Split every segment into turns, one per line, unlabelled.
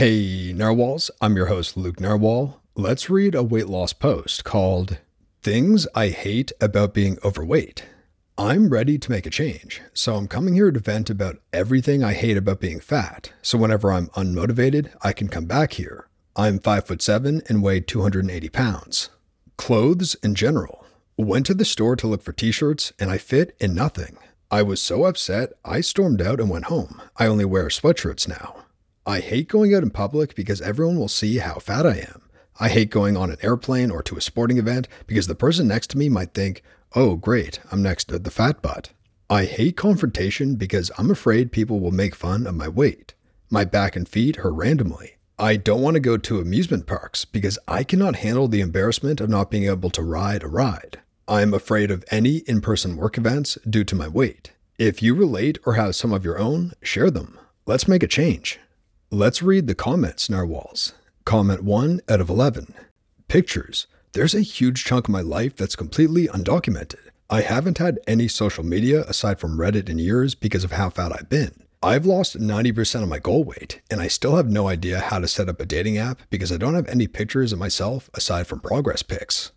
Hey, Narwhals, I'm your host, Luke Narwhal. Let's read a weight loss post called Things I Hate About Being Overweight. I'm ready to make a change, so I'm coming here to vent about everything I hate about being fat. So whenever I'm unmotivated, I can come back here. I'm 5 foot 7 and weigh 280 pounds. Clothes in general. Went to the store to look for t-shirts and I fit in nothing. I was so upset, I stormed out and went home. I only wear sweatshirts now. I hate going out in public because everyone will see how fat I am. I hate going on an airplane or to a sporting event because the person next to me might think, oh, great, I'm next to the fat butt. I hate confrontation because I'm afraid people will make fun of my weight. My back and feet hurt randomly. I don't want to go to amusement parks because I cannot handle the embarrassment of not being able to ride a ride. I'm afraid of any in person work events due to my weight. If you relate or have some of your own, share them. Let's make a change. Let's read the comments, Narwhals. Comment 1 out of 11. Pictures. There's a huge chunk of my life that's completely undocumented. I haven't had any social media aside from Reddit in years because of how fat I've been. I've lost 90% of my goal weight, and I still have no idea how to set up a dating app because I don't have any pictures of myself aside from progress pics.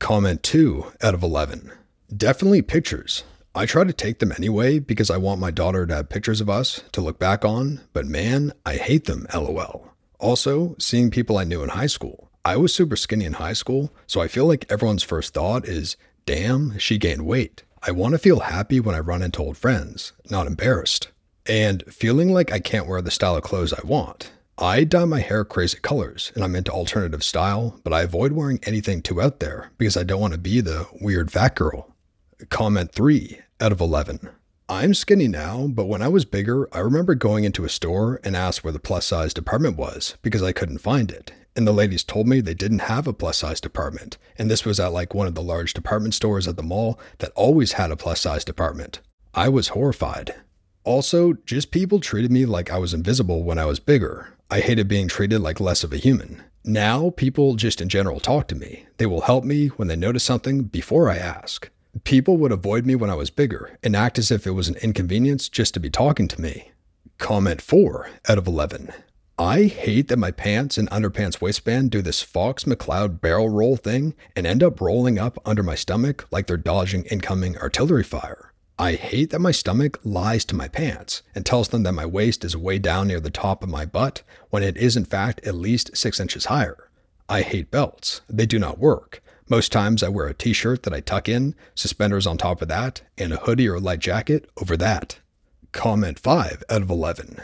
Comment 2 out of 11. Definitely pictures. I try to take them anyway because I want my daughter to have pictures of us to look back on, but man, I hate them, lol. Also, seeing people I knew in high school. I was super skinny in high school, so I feel like everyone's first thought is, damn, she gained weight. I want to feel happy when I run into old friends, not embarrassed. And feeling like I can't wear the style of clothes I want. I dye my hair crazy colors and I'm into alternative style, but I avoid wearing anything too out there because I don't want to be the weird fat girl. Comment 3 out of 11. I'm skinny now, but when I was bigger, I remember going into a store and asked where the plus size department was because I couldn't find it. And the ladies told me they didn't have a plus size department. And this was at like one of the large department stores at the mall that always had a plus size department. I was horrified. Also, just people treated me like I was invisible when I was bigger. I hated being treated like less of a human. Now, people just in general talk to me. They will help me when they notice something before I ask. People would avoid me when I was bigger and act as if it was an inconvenience just to be talking to me. Comment 4 out of 11. I hate that my pants and underpants waistband do this Fox McCloud barrel roll thing and end up rolling up under my stomach like they're dodging incoming artillery fire. I hate that my stomach lies to my pants and tells them that my waist is way down near the top of my butt when it is in fact at least 6 inches higher. I hate belts. They do not work. Most times I wear a t shirt that I tuck in, suspenders on top of that, and a hoodie or light jacket over that. Comment 5 out of 11.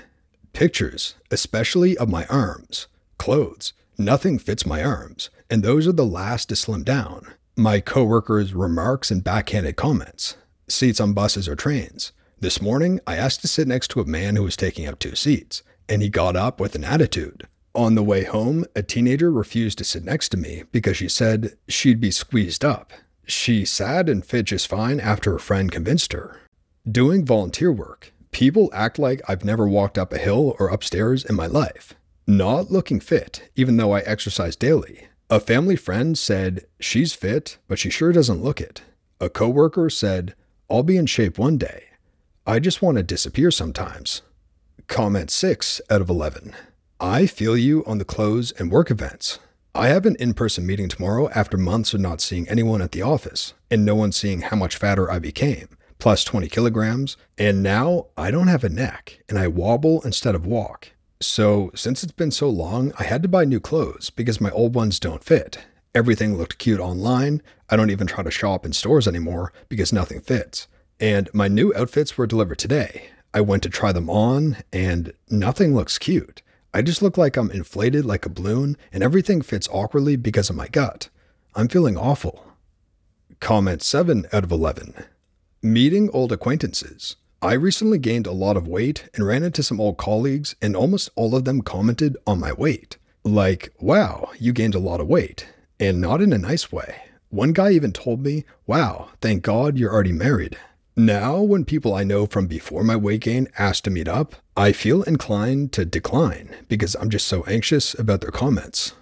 Pictures, especially of my arms. Clothes. Nothing fits my arms, and those are the last to slim down. My coworkers' remarks and backhanded comments. Seats on buses or trains. This morning, I asked to sit next to a man who was taking up two seats, and he got up with an attitude. On the way home, a teenager refused to sit next to me because she said she'd be squeezed up. She sat and fit just fine after a friend convinced her. Doing volunteer work. People act like I've never walked up a hill or upstairs in my life. Not looking fit, even though I exercise daily. A family friend said, She's fit, but she sure doesn't look it. A coworker said, I'll be in shape one day. I just want to disappear sometimes. Comment 6 out of 11. I feel you on the clothes and work events. I have an in person meeting tomorrow after months of not seeing anyone at the office and no one seeing how much fatter I became, plus 20 kilograms, and now I don't have a neck and I wobble instead of walk. So, since it's been so long, I had to buy new clothes because my old ones don't fit. Everything looked cute online. I don't even try to shop in stores anymore because nothing fits. And my new outfits were delivered today. I went to try them on and nothing looks cute. I just look like I'm inflated like a balloon and everything fits awkwardly because of my gut. I'm feeling awful. Comment 7 out of 11. Meeting old acquaintances. I recently gained a lot of weight and ran into some old colleagues, and almost all of them commented on my weight. Like, wow, you gained a lot of weight. And not in a nice way. One guy even told me, wow, thank God you're already married. Now, when people I know from before my weight gain ask to meet up, I feel inclined to decline because I'm just so anxious about their comments.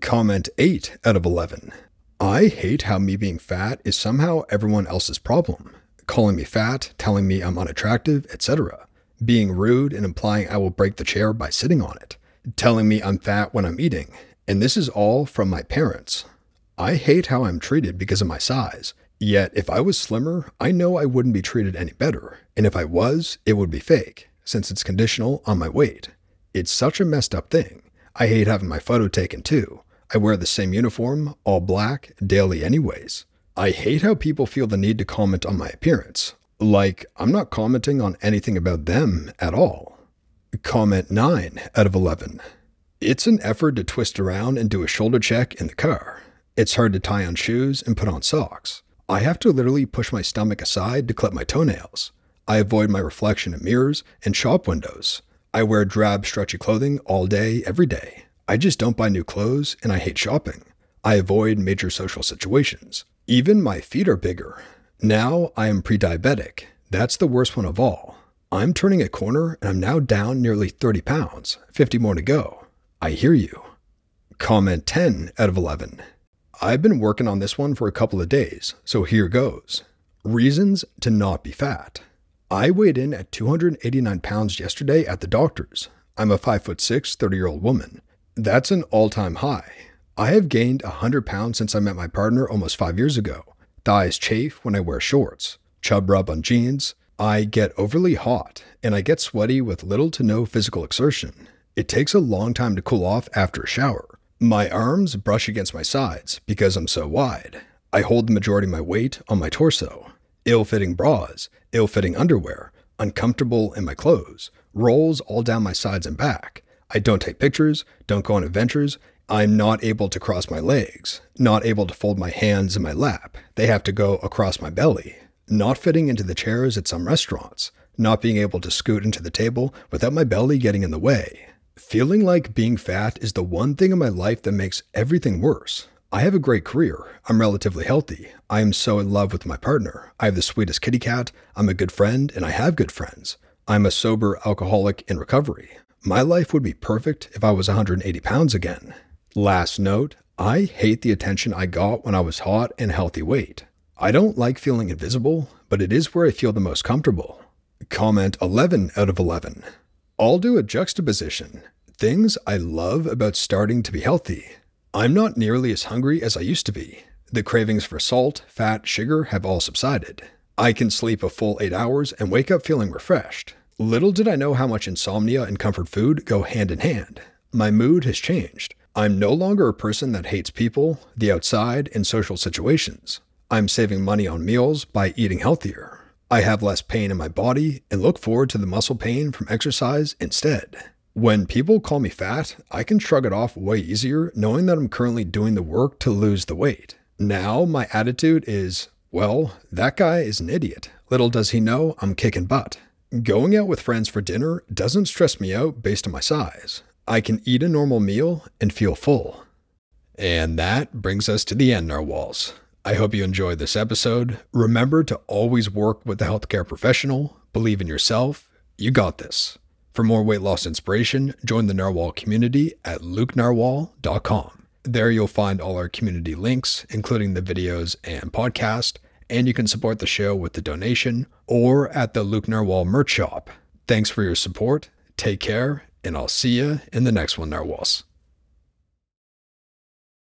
Comment 8 out of 11. I hate how me being fat is somehow everyone else's problem. Calling me fat, telling me I'm unattractive, etc. Being rude and implying I will break the chair by sitting on it. telling me I'm fat when I'm eating, and this is all from my parents. I hate how I'm treated because of my size. Yet, if I was slimmer, I know I wouldn't be treated any better. And if I was, it would be fake, since it's conditional on my weight. It's such a messed up thing. I hate having my photo taken too. I wear the same uniform, all black, daily, anyways. I hate how people feel the need to comment on my appearance. Like, I'm not commenting on anything about them at all. Comment 9 out of 11. It's an effort to twist around and do a shoulder check in the car. It's hard to tie on shoes and put on socks. I have to literally push my stomach aside to clip my toenails. I avoid my reflection in mirrors and shop windows. I wear drab, stretchy clothing all day, every day. I just don't buy new clothes and I hate shopping. I avoid major social situations. Even my feet are bigger. Now I am pre diabetic. That's the worst one of all. I'm turning a corner and I'm now down nearly 30 pounds, 50 more to go. I hear you. Comment 10 out of 11. I've been working on this one for a couple of days, so here goes. Reasons to not be fat. I weighed in at 289 pounds yesterday at the doctor's. I'm a 5 foot 6, 30 year old woman. That's an all time high. I have gained 100 pounds since I met my partner almost five years ago. Thighs chafe when I wear shorts, chub rub on jeans. I get overly hot, and I get sweaty with little to no physical exertion. It takes a long time to cool off after a shower. My arms brush against my sides because I'm so wide. I hold the majority of my weight on my torso. Ill fitting bras, ill fitting underwear, uncomfortable in my clothes, rolls all down my sides and back. I don't take pictures, don't go on adventures. I'm not able to cross my legs, not able to fold my hands in my lap. They have to go across my belly. Not fitting into the chairs at some restaurants, not being able to scoot into the table without my belly getting in the way. Feeling like being fat is the one thing in my life that makes everything worse. I have a great career. I'm relatively healthy. I am so in love with my partner. I have the sweetest kitty cat. I'm a good friend, and I have good friends. I'm a sober alcoholic in recovery. My life would be perfect if I was 180 pounds again. Last note I hate the attention I got when I was hot and healthy weight. I don't like feeling invisible, but it is where I feel the most comfortable. Comment 11 out of 11. I'll do a juxtaposition. Things I love about starting to be healthy. I'm not nearly as hungry as I used to be. The cravings for salt, fat, sugar have all subsided. I can sleep a full eight hours and wake up feeling refreshed. Little did I know how much insomnia and comfort food go hand in hand. My mood has changed. I'm no longer a person that hates people, the outside, and social situations. I'm saving money on meals by eating healthier. I have less pain in my body and look forward to the muscle pain from exercise instead. When people call me fat, I can shrug it off way easier knowing that I'm currently doing the work to lose the weight. Now, my attitude is, well, that guy is an idiot. Little does he know I'm kicking butt. Going out with friends for dinner doesn't stress me out based on my size. I can eat a normal meal and feel full. And that brings us to the end, Narwhals. I hope you enjoyed this episode. Remember to always work with a healthcare professional, believe in yourself. You got this. For more weight loss inspiration, join the Narwhal community at lukenarwhal.com. There you'll find all our community links, including the videos and podcast, and you can support the show with the donation or at the Luke Narwhal merch shop. Thanks for your support, take care, and I'll see you in the next one, Narwhals.